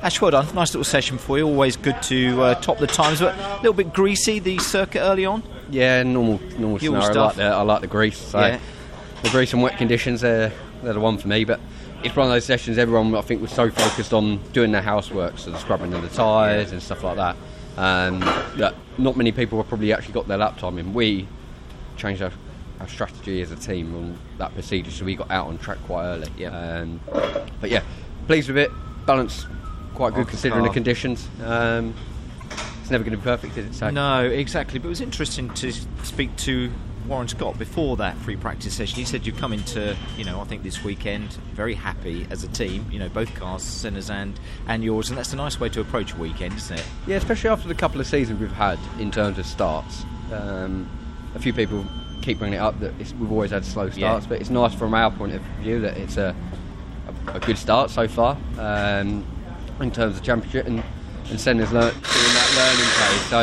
Ash, well done. Nice little session for you. Always good to uh, top the times, but a little bit greasy the circuit early on. Yeah, normal normal scenario. I like, stuff. the, I like the grease. So Yeah. the grease and wet conditions, they're, they're the one for me. But it's one of those sessions everyone, I think, was so focused on doing their housework, so the scrubbing of the tyres and stuff like that, um, that not many people have probably actually got their lap time in. We changed our, our strategy as a team on that procedure, so we got out on track quite early. Yeah. Um, but yeah, pleased with it. Balance quite good Off the considering the conditions. Um, it's never going to be perfect, is it? So No, exactly. But it was interesting to speak to Warren Scott before that free practice session. He said you've come into, you know, I think this weekend very happy as a team. You know, both cars, Senna's and and yours, and that's a nice way to approach a weekend, isn't it? Yeah, especially after the couple of seasons we've had in terms of starts. Um, a few people keep bringing it up that it's, we've always had slow starts, Yeah. but it's nice from our point of view that it's a, a, a good start so far um, in terms of championship and, and Senna's learnt doing that learning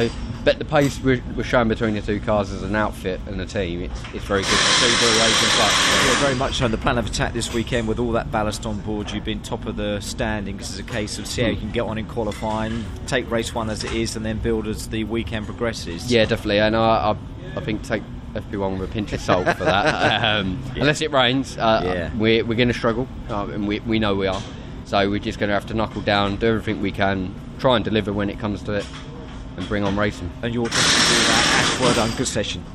phase. So, but the pace we're, we're showing between the two cars as an outfit and a team, it's, it's very good Blue Racing Plus. Yeah, very much so. The plan of attack this weekend with all that ballast on board, you've been top of the standings as a case of see how you can get on in qualifying, take race one as it is, and then build as the weekend progresses. Yeah, definitely, and I, I, I think take FP1 with a pinch of salt for that. Um, Unless it rains, uh, Yeah. we're, we're going to struggle, uh, and we, we know we are. So we're just going to have to knuckle down, do everything we can, try and deliver when it comes to it, and bring on racing. And you're definitely doing that. Well done. Good session.